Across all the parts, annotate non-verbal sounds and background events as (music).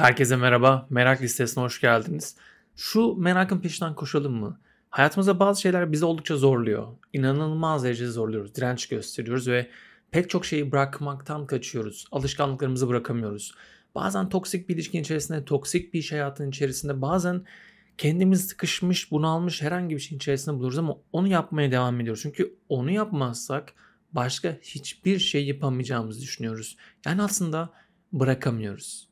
Herkese merhaba, merak listesine hoş geldiniz. Şu merakın peşinden koşalım mı? Hayatımızda bazı şeyler bizi oldukça zorluyor. İnanılmaz derecede zorluyoruz, direnç gösteriyoruz ve pek çok şeyi bırakmaktan kaçıyoruz. Alışkanlıklarımızı bırakamıyoruz. Bazen toksik bir ilişkin içerisinde, toksik bir iş hayatının içerisinde, bazen kendimiz sıkışmış, bunalmış herhangi bir şeyin içerisinde buluruz ama onu yapmaya devam ediyoruz. Çünkü onu yapmazsak başka hiçbir şey yapamayacağımızı düşünüyoruz. Yani aslında bırakamıyoruz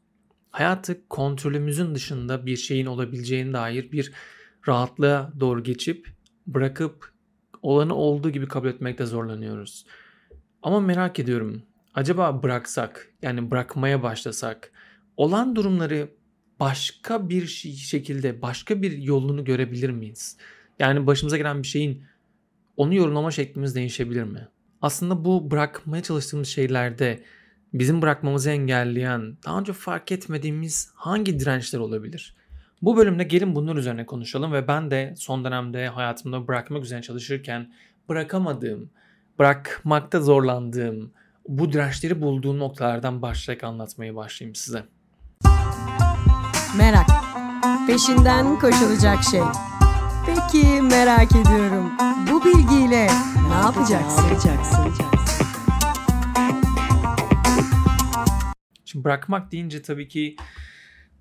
hayatı kontrolümüzün dışında bir şeyin olabileceğine dair bir rahatlığa doğru geçip bırakıp olanı olduğu gibi kabul etmekte zorlanıyoruz. Ama merak ediyorum. Acaba bıraksak, yani bırakmaya başlasak, olan durumları başka bir şekilde, başka bir yolunu görebilir miyiz? Yani başımıza gelen bir şeyin onu yorumlama şeklimiz değişebilir mi? Aslında bu bırakmaya çalıştığımız şeylerde bizim bırakmamızı engelleyen, daha önce fark etmediğimiz hangi dirençler olabilir? Bu bölümde gelin bunlar üzerine konuşalım ve ben de son dönemde hayatımda bırakmak üzerine çalışırken bırakamadığım, bırakmakta zorlandığım, bu dirençleri bulduğum noktalardan başlayarak anlatmayı başlayayım size. Merak. Peşinden koşulacak şey. Peki merak ediyorum. Bu bilgiyle ne yapacaksın? Ne yapacaksın? Şimdi bırakmak deyince tabii ki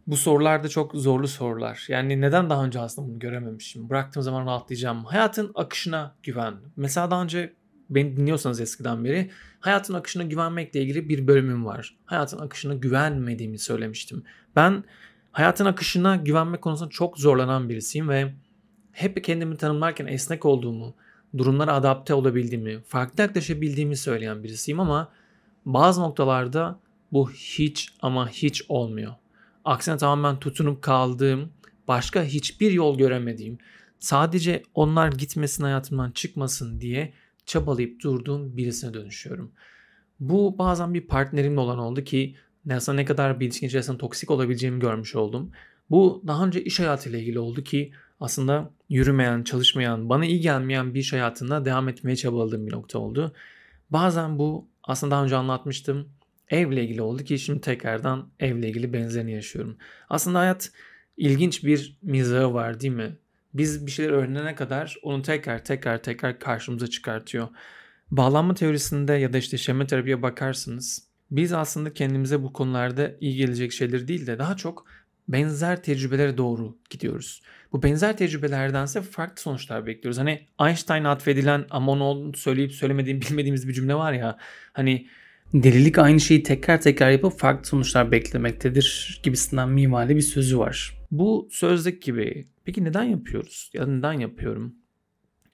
bu sorular da çok zorlu sorular. Yani neden daha önce aslında bunu görememişim? Bıraktığım zaman rahatlayacağım. Hayatın akışına güven. Mesela daha önce beni dinliyorsanız eskiden beri hayatın akışına güvenmekle ilgili bir bölümüm var. Hayatın akışına güvenmediğimi söylemiştim. Ben hayatın akışına güvenmek konusunda çok zorlanan birisiyim ve hep kendimi tanımlarken esnek olduğumu, durumlara adapte olabildiğimi, farklı yaklaşabildiğimi söyleyen birisiyim ama bazı noktalarda bu hiç ama hiç olmuyor. Aksine tamamen tutunup kaldığım, başka hiçbir yol göremediğim, sadece onlar gitmesin hayatımdan çıkmasın diye çabalayıp durduğum birisine dönüşüyorum. Bu bazen bir partnerimle olan oldu ki aslında ne kadar bir ilişkin içerisinde toksik olabileceğimi görmüş oldum. Bu daha önce iş hayatıyla ilgili oldu ki aslında yürümeyen, çalışmayan, bana iyi gelmeyen bir iş hayatında devam etmeye çabaladığım bir nokta oldu. Bazen bu aslında daha önce anlatmıştım evle ilgili oldu ki şimdi tekrardan evle ilgili benzerini yaşıyorum. Aslında hayat ilginç bir mizahı var değil mi? Biz bir şeyler öğrenene kadar onu tekrar tekrar tekrar karşımıza çıkartıyor. Bağlanma teorisinde ya da işte şema terapiye bakarsınız. Biz aslında kendimize bu konularda iyi gelecek şeyler değil de daha çok benzer tecrübelere doğru gidiyoruz. Bu benzer tecrübelerdense farklı sonuçlar bekliyoruz. Hani Einstein atfedilen ama onu söyleyip söylemediğim bilmediğimiz bir cümle var ya. Hani Delilik aynı şeyi tekrar tekrar yapıp farklı sonuçlar beklemektedir gibisinden mimari bir sözü var. Bu sözlük gibi. Peki neden yapıyoruz? Ya neden yapıyorum?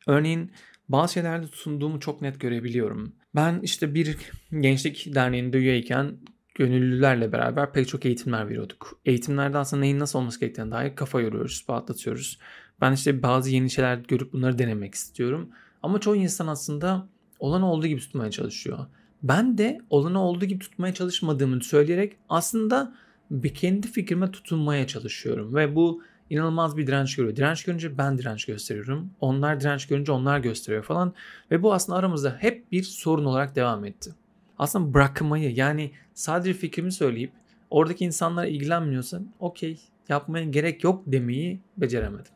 Örneğin bazı şeylerde tutunduğumu çok net görebiliyorum. Ben işte bir gençlik derneğinde üyeyken gönüllülerle beraber pek çok eğitimler veriyorduk. Eğitimlerde aslında neyin nasıl olması gerektiğine dair kafa yoruyoruz, patlatıyoruz. Ben işte bazı yeni şeyler görüp bunları denemek istiyorum. Ama çoğu insan aslında olan olduğu gibi tutmaya çalışıyor. Ben de olanı olduğu gibi tutmaya çalışmadığımı söyleyerek aslında bir kendi fikrime tutunmaya çalışıyorum. Ve bu inanılmaz bir direnç görüyor. Direnç görünce ben direnç gösteriyorum. Onlar direnç görünce onlar gösteriyor falan. Ve bu aslında aramızda hep bir sorun olarak devam etti. Aslında bırakmayı yani sadece fikrimi söyleyip oradaki insanlara ilgilenmiyorsan okey yapmaya gerek yok demeyi beceremedim.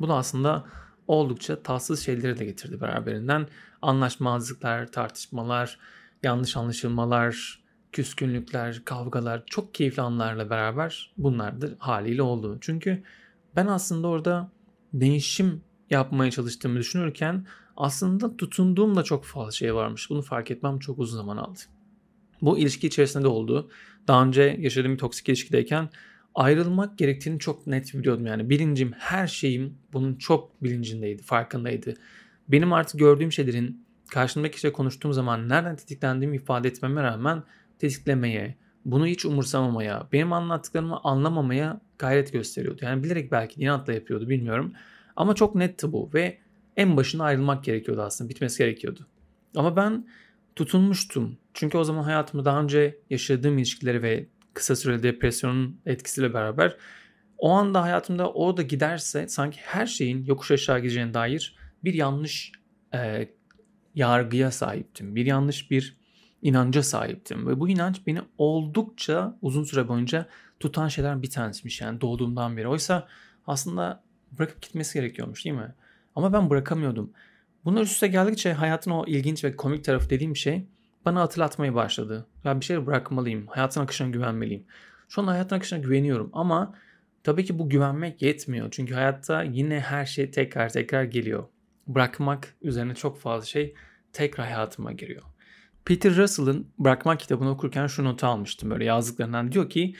Bu da aslında oldukça tatsız şeyleri de getirdi beraberinden. Anlaşmazlıklar, tartışmalar, yanlış anlaşılmalar, küskünlükler, kavgalar çok keyifli anlarla beraber bunlar da haliyle oldu. Çünkü ben aslında orada değişim yapmaya çalıştığımı düşünürken aslında tutunduğum da çok fazla şey varmış. Bunu fark etmem çok uzun zaman aldı. Bu ilişki içerisinde de oldu. Daha önce yaşadığım bir toksik ilişkideyken ayrılmak gerektiğini çok net biliyordum. Yani bilincim, her şeyim bunun çok bilincindeydi, farkındaydı. Benim artık gördüğüm şeylerin karşımdaki kişiyle konuştuğum zaman nereden tetiklendiğimi ifade etmeme rağmen tetiklemeye, bunu hiç umursamamaya, benim anlattıklarımı anlamamaya gayret gösteriyordu. Yani bilerek belki inatla yapıyordu bilmiyorum. Ama çok netti bu ve en başına ayrılmak gerekiyordu aslında. Bitmesi gerekiyordu. Ama ben tutunmuştum. Çünkü o zaman hayatımda daha önce yaşadığım ilişkileri ve kısa süreli depresyonun etkisiyle beraber o anda hayatımda o da giderse sanki her şeyin yokuş aşağı gideceğine dair bir yanlış e, yargıya sahiptim. Bir yanlış bir inanca sahiptim ve bu inanç beni oldukça uzun süre boyunca tutan şeyler bir tanesiymiş yani doğduğumdan beri. Oysa aslında bırakıp gitmesi gerekiyormuş değil mi? Ama ben bırakamıyordum. Bunlar üst üste geldikçe hayatın o ilginç ve komik tarafı dediğim şey bana hatırlatmayı başladı. Ya bir şey bırakmalıyım. Hayatın akışına güvenmeliyim. Şu an hayatın akışına güveniyorum ama tabii ki bu güvenmek yetmiyor. Çünkü hayatta yine her şey tekrar tekrar geliyor. Bırakmak üzerine çok fazla şey tekrar hayatıma giriyor. Peter Russell'ın Bırakmak kitabını okurken şu notu almıştım böyle yazdıklarından. Diyor ki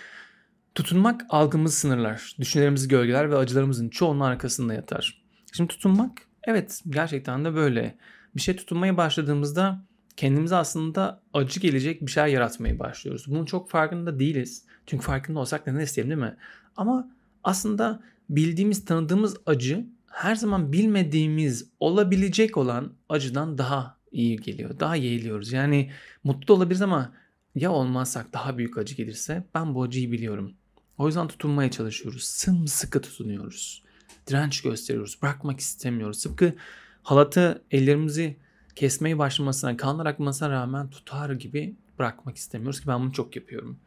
tutunmak algımızı sınırlar, düşüncelerimizi gölgeler ve acılarımızın çoğunun arkasında yatar. Şimdi tutunmak evet gerçekten de böyle. Bir şey tutunmaya başladığımızda kendimize aslında acı gelecek bir şeyler yaratmaya başlıyoruz. Bunun çok farkında değiliz. Çünkü farkında olsak ne isteyelim değil mi? Ama aslında bildiğimiz, tanıdığımız acı her zaman bilmediğimiz, olabilecek olan acıdan daha iyi geliyor. Daha yeğliyoruz. Yani mutlu olabiliriz ama ya olmazsak daha büyük acı gelirse ben bu acıyı biliyorum. O yüzden tutunmaya çalışıyoruz. Sımsıkı tutunuyoruz. Direnç gösteriyoruz. Bırakmak istemiyoruz. Tıpkı halatı ellerimizi kesmeye başlamasına, kanlar akmasına rağmen tutar gibi bırakmak istemiyoruz ki ben bunu çok yapıyorum.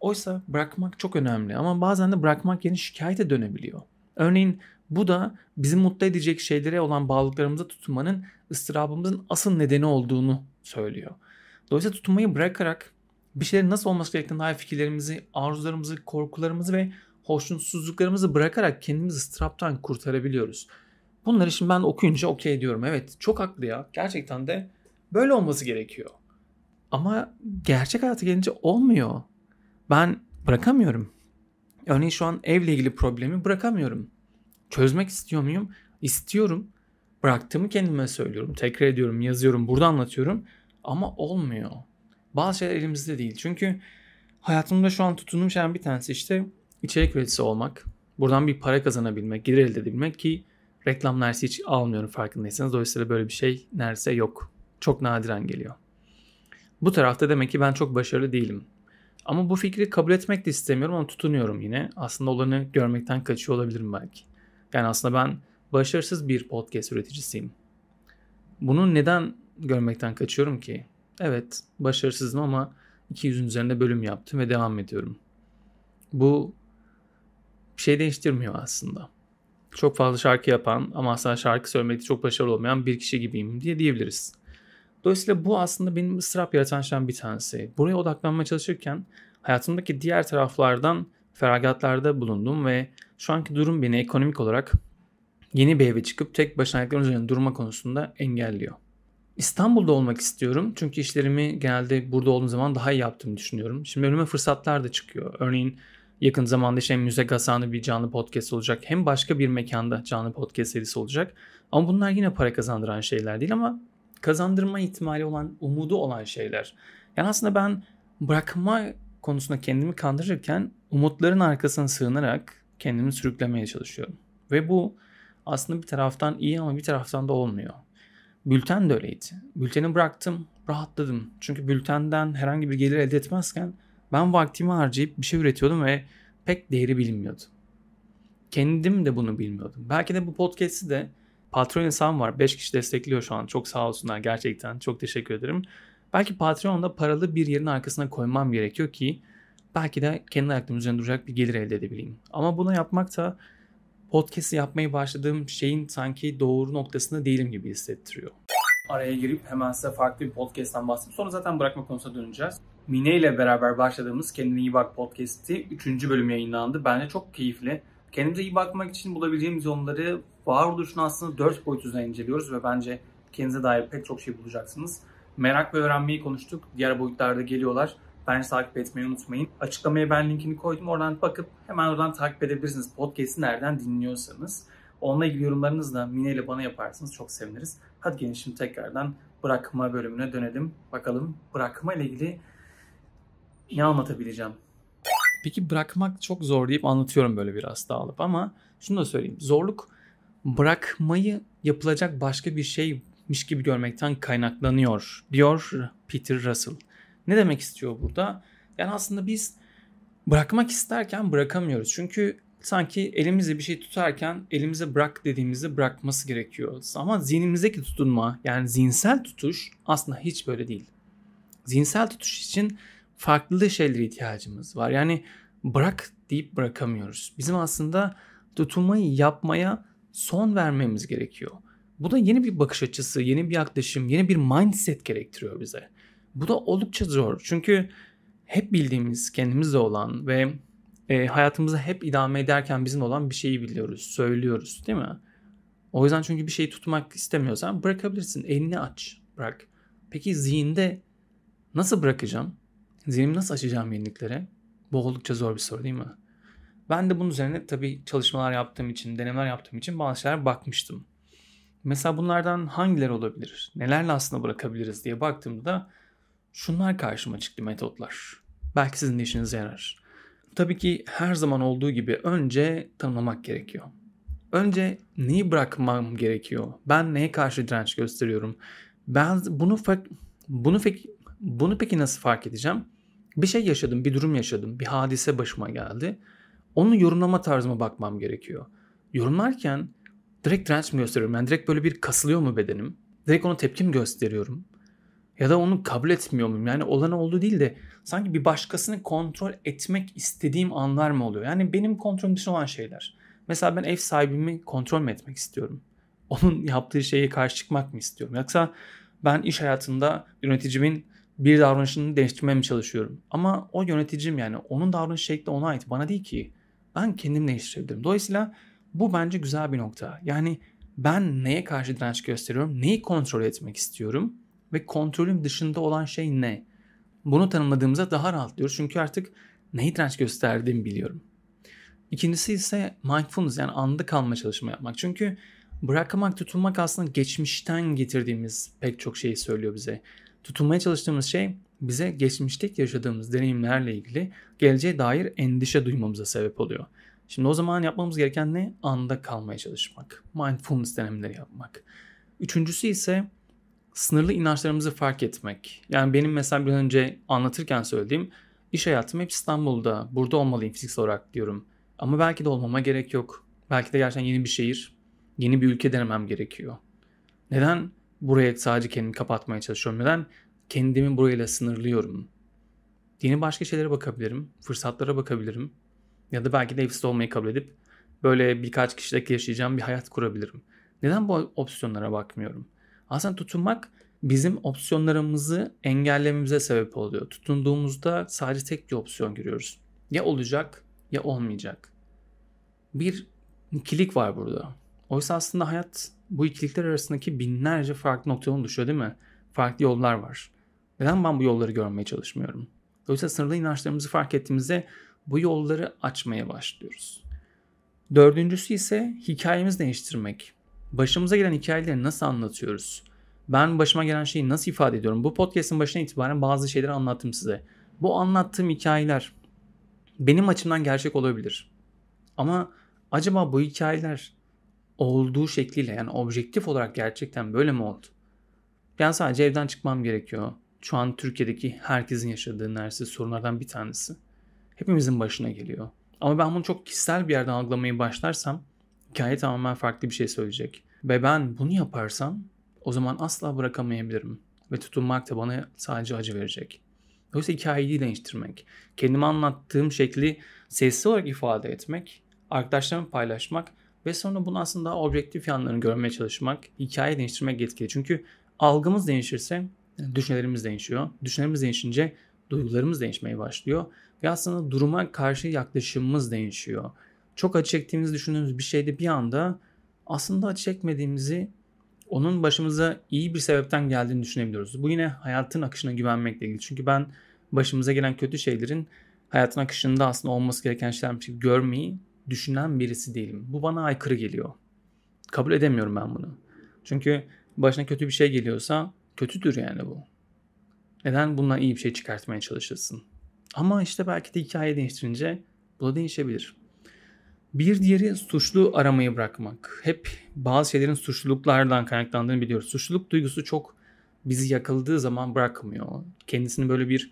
Oysa bırakmak çok önemli ama bazen de bırakmak yeni şikayete dönebiliyor. Örneğin bu da bizi mutlu edecek şeylere olan bağlılıklarımıza tutunmanın ıstırabımızın asıl nedeni olduğunu söylüyor. Dolayısıyla tutunmayı bırakarak bir şeylerin nasıl olması gerektiğine dair fikirlerimizi, arzularımızı, korkularımızı ve hoşnutsuzluklarımızı bırakarak kendimizi ıstıraptan kurtarabiliyoruz. Bunları şimdi ben okuyunca okey diyorum. Evet çok haklı ya. Gerçekten de böyle olması gerekiyor. Ama gerçek hayata gelince olmuyor. Ben bırakamıyorum. Örneğin şu an evle ilgili problemi bırakamıyorum. Çözmek istiyor muyum? İstiyorum. Bıraktığımı kendime söylüyorum. Tekrar ediyorum, yazıyorum, burada anlatıyorum. Ama olmuyor. Bazı şeyler elimizde değil. Çünkü hayatımda şu an tutunduğum şeyden bir tanesi işte içerik üreticisi olmak. Buradan bir para kazanabilmek, gelir elde edebilmek ki reklam neredeyse hiç almıyorum farkındaysanız. Dolayısıyla böyle bir şey neredeyse yok. Çok nadiren geliyor. Bu tarafta demek ki ben çok başarılı değilim. Ama bu fikri kabul etmek de istemiyorum ama tutunuyorum yine. Aslında olanı görmekten kaçıyor olabilirim belki. Yani aslında ben başarısız bir podcast üreticisiyim. Bunu neden görmekten kaçıyorum ki? Evet, başarısızım ama 200'ün üzerinde bölüm yaptım ve devam ediyorum. Bu bir şey değiştirmiyor aslında. Çok fazla şarkı yapan ama aslında şarkı söylemekte çok başarılı olmayan bir kişi gibiyim diye diyebiliriz. Dolayısıyla bu aslında benim ıstırap yaratan şeyden bir tanesi. Buraya odaklanmaya çalışırken hayatımdaki diğer taraflardan feragatlarda bulundum ve şu anki durum beni ekonomik olarak yeni bir eve çıkıp tek başına ayaklarının üzerinde durma konusunda engelliyor. İstanbul'da olmak istiyorum çünkü işlerimi genelde burada olduğum zaman daha iyi yaptığımı düşünüyorum. Şimdi önüme fırsatlar da çıkıyor. Örneğin yakın zamanda işte hem Müze Gasan'ı bir canlı podcast olacak hem başka bir mekanda canlı podcast serisi olacak. Ama bunlar yine para kazandıran şeyler değil ama kazandırma ihtimali olan, umudu olan şeyler. Yani aslında ben bırakma konusunda kendimi kandırırken umutların arkasına sığınarak kendimi sürüklemeye çalışıyorum. Ve bu aslında bir taraftan iyi ama bir taraftan da olmuyor. Bülten de öyleydi. Bülteni bıraktım, rahatladım. Çünkü bültenden herhangi bir gelir elde etmezken ben vaktimi harcayıp bir şey üretiyordum ve pek değeri bilinmiyordu. Kendim de bunu bilmiyordum. Belki de bu podcast'i de Patreon hesabım var. 5 kişi destekliyor şu an. Çok sağ olsunlar gerçekten. Çok teşekkür ederim. Belki Patreon'da paralı bir yerin arkasına koymam gerekiyor ki belki de kendi ayaklarım üzerinde duracak bir gelir elde edebileyim. Ama bunu yapmak da podcast'i yapmayı başladığım şeyin sanki doğru noktasında değilim gibi hissettiriyor. Araya girip hemen size farklı bir podcast'tan bahsedeyim. Sonra zaten bırakma konusuna döneceğiz. Mine ile beraber başladığımız Kendine İyi Bak podcast'i 3. bölüm yayınlandı. Bence çok keyifli. Kendimize iyi bakmak için bulabileceğimiz yolları varoluşunu aslında 4 boyut üzerinden inceliyoruz ve bence kendinize dair pek çok şey bulacaksınız. Merak ve öğrenmeyi konuştuk. Diğer boyutlarda geliyorlar. Bence takip etmeyi unutmayın. Açıklamaya ben linkini koydum. Oradan bakıp hemen oradan takip edebilirsiniz. Podcast'i nereden dinliyorsanız. Onunla ilgili yorumlarınızı da Mine ile bana yaparsanız çok seviniriz. Hadi gelin şimdi tekrardan bırakma bölümüne dönelim. Bakalım bırakma ile ilgili ne anlatabileceğim. Peki bırakmak çok zor deyip anlatıyorum böyle biraz dağılıp ama şunu da söyleyeyim. Zorluk bırakmayı yapılacak başka bir şeymiş gibi görmekten kaynaklanıyor diyor Peter Russell. Ne demek istiyor burada? Yani aslında biz bırakmak isterken bırakamıyoruz. Çünkü sanki elimizde bir şey tutarken elimize bırak dediğimizde bırakması gerekiyor. Ama zihnimizdeki tutunma yani zihinsel tutuş aslında hiç böyle değil. Zihinsel tutuş için farklı şeylere ihtiyacımız var. Yani bırak deyip bırakamıyoruz. Bizim aslında tutunmayı yapmaya son vermemiz gerekiyor. Bu da yeni bir bakış açısı, yeni bir yaklaşım, yeni bir mindset gerektiriyor bize. Bu da oldukça zor. Çünkü hep bildiğimiz, kendimizde olan ve e, hayatımızı hep idame ederken bizim olan bir şeyi biliyoruz, söylüyoruz değil mi? O yüzden çünkü bir şeyi tutmak istemiyorsan bırakabilirsin. Elini aç, bırak. Peki zihinde nasıl bırakacağım? Zihnimi nasıl açacağım yeniliklere? Bu oldukça zor bir soru değil mi? Ben de bunun üzerine tabii çalışmalar yaptığım için, denemeler yaptığım için bazı şeyler bakmıştım. Mesela bunlardan hangileri olabilir? Nelerle aslında bırakabiliriz diye baktığımda şunlar karşıma çıktı metotlar. Belki sizin de işinize yarar. Tabii ki her zaman olduğu gibi önce tanımlamak gerekiyor. Önce neyi bırakmam gerekiyor? Ben neye karşı direnç gösteriyorum? Ben bunu bunu peki bunu peki nasıl fark edeceğim? Bir şey yaşadım, bir durum yaşadım, bir hadise başıma geldi. Onun yorumlama tarzıma bakmam gerekiyor. Yorumlarken direkt direnç mi gösteriyorum? Yani direkt böyle bir kasılıyor mu bedenim? Direkt ona tepkim gösteriyorum. Ya da onu kabul etmiyor muyum? Yani olan olduğu değil de sanki bir başkasını kontrol etmek istediğim anlar mı oluyor? Yani benim kontrolüm dışında olan şeyler. Mesela ben ev sahibimi kontrol mü etmek istiyorum? (laughs) Onun yaptığı şeye karşı çıkmak mı istiyorum? Yoksa ben iş hayatında yöneticimin bir davranışını değiştirmeye mi çalışıyorum? Ama o yöneticim yani onun davranış şekli ona ait bana değil ki. Ben kendim değiştirebilirim. Dolayısıyla bu bence güzel bir nokta. Yani ben neye karşı direnç gösteriyorum? Neyi kontrol etmek istiyorum? Ve kontrolüm dışında olan şey ne? Bunu tanımladığımızda daha rahatlıyoruz. Çünkü artık neyi direnç gösterdiğimi biliyorum. İkincisi ise mindfulness yani anda kalma çalışma yapmak. Çünkü bırakmak, tutulmak aslında geçmişten getirdiğimiz pek çok şeyi söylüyor bize. Tutunmaya çalıştığımız şey bize geçmişteki yaşadığımız deneyimlerle ilgili geleceğe dair endişe duymamıza sebep oluyor. Şimdi o zaman yapmamız gereken ne? Anda kalmaya çalışmak. Mindfulness denemeleri yapmak. Üçüncüsü ise sınırlı inançlarımızı fark etmek. Yani benim mesela bir önce anlatırken söylediğim iş hayatım hep İstanbul'da. Burada olmalıyım fiziksel olarak diyorum. Ama belki de olmama gerek yok. Belki de gerçekten yeni bir şehir, yeni bir ülke denemem gerekiyor. Neden buraya sadece kendimi kapatmaya çalışıyorum? Neden kendimi burayla sınırlıyorum? Yeni başka şeylere bakabilirim, fırsatlara bakabilirim. Ya da belki de evsiz olmayı kabul edip böyle birkaç kişilik yaşayacağım bir hayat kurabilirim. Neden bu opsiyonlara bakmıyorum? Aslında tutunmak bizim opsiyonlarımızı engellememize sebep oluyor. Tutunduğumuzda sadece tek bir opsiyon görüyoruz. Ya olacak ya olmayacak. Bir ikilik var burada. Oysa aslında hayat bu ikilikler arasındaki binlerce farklı noktadan oluşuyor değil mi? Farklı yollar var. Neden ben bu yolları görmeye çalışmıyorum? Dolayısıyla sınırlı inançlarımızı fark ettiğimizde bu yolları açmaya başlıyoruz. Dördüncüsü ise hikayemizi değiştirmek. Başımıza gelen hikayeleri nasıl anlatıyoruz? Ben başıma gelen şeyi nasıl ifade ediyorum? Bu podcast'ın başına itibaren bazı şeyleri anlattım size. Bu anlattığım hikayeler benim açımdan gerçek olabilir. Ama acaba bu hikayeler olduğu şekliyle yani objektif olarak gerçekten böyle mi oldu? Ben sadece evden çıkmam gerekiyor. Şu an Türkiye'deki herkesin yaşadığı neredeyse sorunlardan bir tanesi. Hepimizin başına geliyor. Ama ben bunu çok kişisel bir yerden algılamaya başlarsam hikaye tamamen farklı bir şey söyleyecek. Ve ben bunu yaparsam o zaman asla bırakamayabilirim. Ve tutunmak da bana sadece acı verecek. Dolayısıyla hikayeyi değiştirmek, kendime anlattığım şekli sesli olarak ifade etmek, arkadaşlarımla paylaşmak ve sonra bunu aslında objektif yanlarını görmeye çalışmak, hikaye değiştirmek etkili. Çünkü algımız değişirse düşüncelerimiz değişiyor. Düşüncelerimiz değişince duygularımız değişmeye başlıyor. Ve aslında duruma karşı yaklaşımımız değişiyor. Çok acı çektiğimizi düşündüğümüz bir şeyde bir anda aslında acı çekmediğimizi onun başımıza iyi bir sebepten geldiğini düşünebiliyoruz. Bu yine hayatın akışına güvenmekle ilgili. Çünkü ben başımıza gelen kötü şeylerin hayatın akışında aslında olması gereken şeylermiş gibi görmeyi düşünen birisi değilim. Bu bana aykırı geliyor. Kabul edemiyorum ben bunu. Çünkü başına kötü bir şey geliyorsa kötüdür yani bu. Neden bundan iyi bir şey çıkartmaya çalışırsın? Ama işte belki de hikaye değiştirince bu da değişebilir. Bir diğeri suçlu aramayı bırakmak. Hep bazı şeylerin suçluluklardan kaynaklandığını biliyoruz. Suçluluk duygusu çok bizi yakaladığı zaman bırakmıyor. Kendisini böyle bir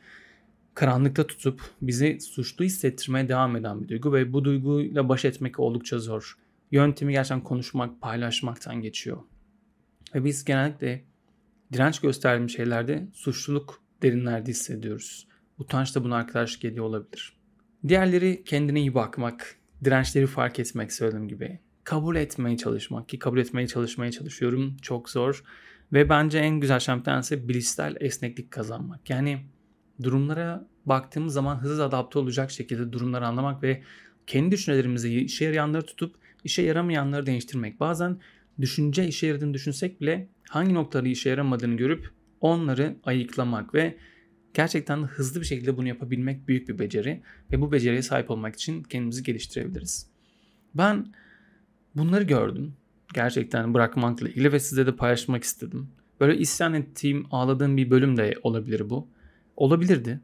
karanlıkta tutup bizi suçlu hissettirmeye devam eden bir duygu ve bu duyguyla baş etmek oldukça zor. Yöntemi gerçekten konuşmak, paylaşmaktan geçiyor. Ve biz genellikle direnç gösterdiğimiz şeylerde suçluluk derinlerde hissediyoruz. Utanç da buna arkadaşlık ediyor olabilir. Diğerleri kendine iyi bakmak, dirençleri fark etmek söylediğim gibi. Kabul etmeye çalışmak ki kabul etmeye çalışmaya çalışıyorum. Çok zor. Ve bence en güzel şeylerden ise bilişsel esneklik kazanmak. Yani durumlara baktığımız zaman hızlı adapte olacak şekilde durumları anlamak ve kendi düşüncelerimizi işe yarayanları tutup işe yaramayanları değiştirmek. Bazen düşünce işe yaradığını düşünsek bile hangi noktaları işe yaramadığını görüp onları ayıklamak ve gerçekten hızlı bir şekilde bunu yapabilmek büyük bir beceri ve bu beceriye sahip olmak için kendimizi geliştirebiliriz. Ben bunları gördüm. Gerçekten bırakmakla ilgili ve size de paylaşmak istedim. Böyle isyan ettiğim, ağladığım bir bölüm de olabilir bu. Olabilirdi.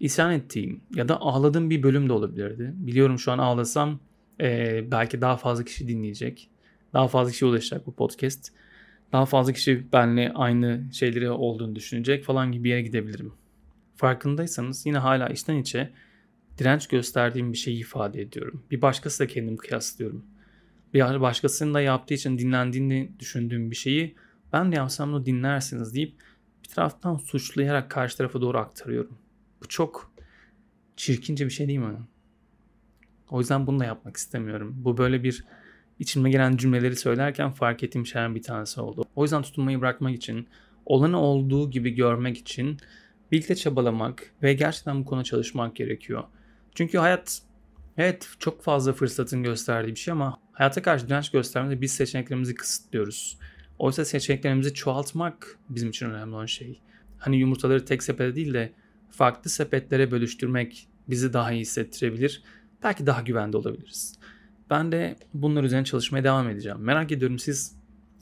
İsyan ettiğim ya da ağladığım bir bölüm de olabilirdi. Biliyorum şu an ağlasam e, belki daha fazla kişi dinleyecek. Daha fazla kişi ulaşacak bu podcast. Daha fazla kişi benimle aynı şeyleri olduğunu düşünecek falan gibi bir yere gidebilirim. Farkındaysanız yine hala içten içe direnç gösterdiğim bir şeyi ifade ediyorum. Bir başkasıyla kendimi kıyaslıyorum. Bir başkasının da yaptığı için dinlendiğini düşündüğüm bir şeyi ben de yapsam da dinlersiniz deyip bir taraftan suçlayarak karşı tarafa doğru aktarıyorum. Bu çok çirkince bir şey değil mi? O yüzden bunu da yapmak istemiyorum. Bu böyle bir içime gelen cümleleri söylerken fark ettiğim şeylerin bir tanesi oldu. O yüzden tutunmayı bırakmak için, olanı olduğu gibi görmek için birlikte çabalamak ve gerçekten bu konuda çalışmak gerekiyor. Çünkü hayat evet çok fazla fırsatın gösterdiği bir şey ama hayata karşı direnç göstermede biz seçeneklerimizi kısıtlıyoruz. Oysa seçeneklerimizi çoğaltmak bizim için önemli olan şey. Hani yumurtaları tek sepete değil de farklı sepetlere bölüştürmek bizi daha iyi hissettirebilir. Belki daha güvende olabiliriz. Ben de bunlar üzerine çalışmaya devam edeceğim. Merak ediyorum siz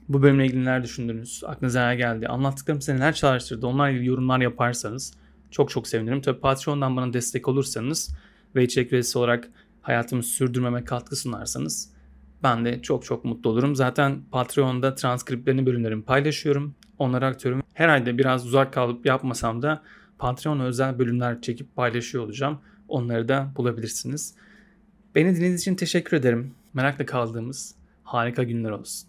bu bölümle ilgili neler düşündünüz? Aklınıza neler geldi? Anlattıklarım size neler çağrıştırdı? Onlarla ilgili yorumlar yaparsanız çok çok sevinirim. Tabii Patreon'dan bana destek olursanız ve içerik üyesi olarak hayatımı sürdürmeme katkı sunarsanız ben de çok çok mutlu olurum. Zaten Patreon'da transkriplerini bölümlerimi paylaşıyorum. Onları aktarıyorum. Her ayda biraz uzak kalıp yapmasam da Patreon özel bölümler çekip paylaşıyor olacağım. Onları da bulabilirsiniz. Beni dinlediğiniz için teşekkür ederim. Merakla kaldığımız harika günler olsun.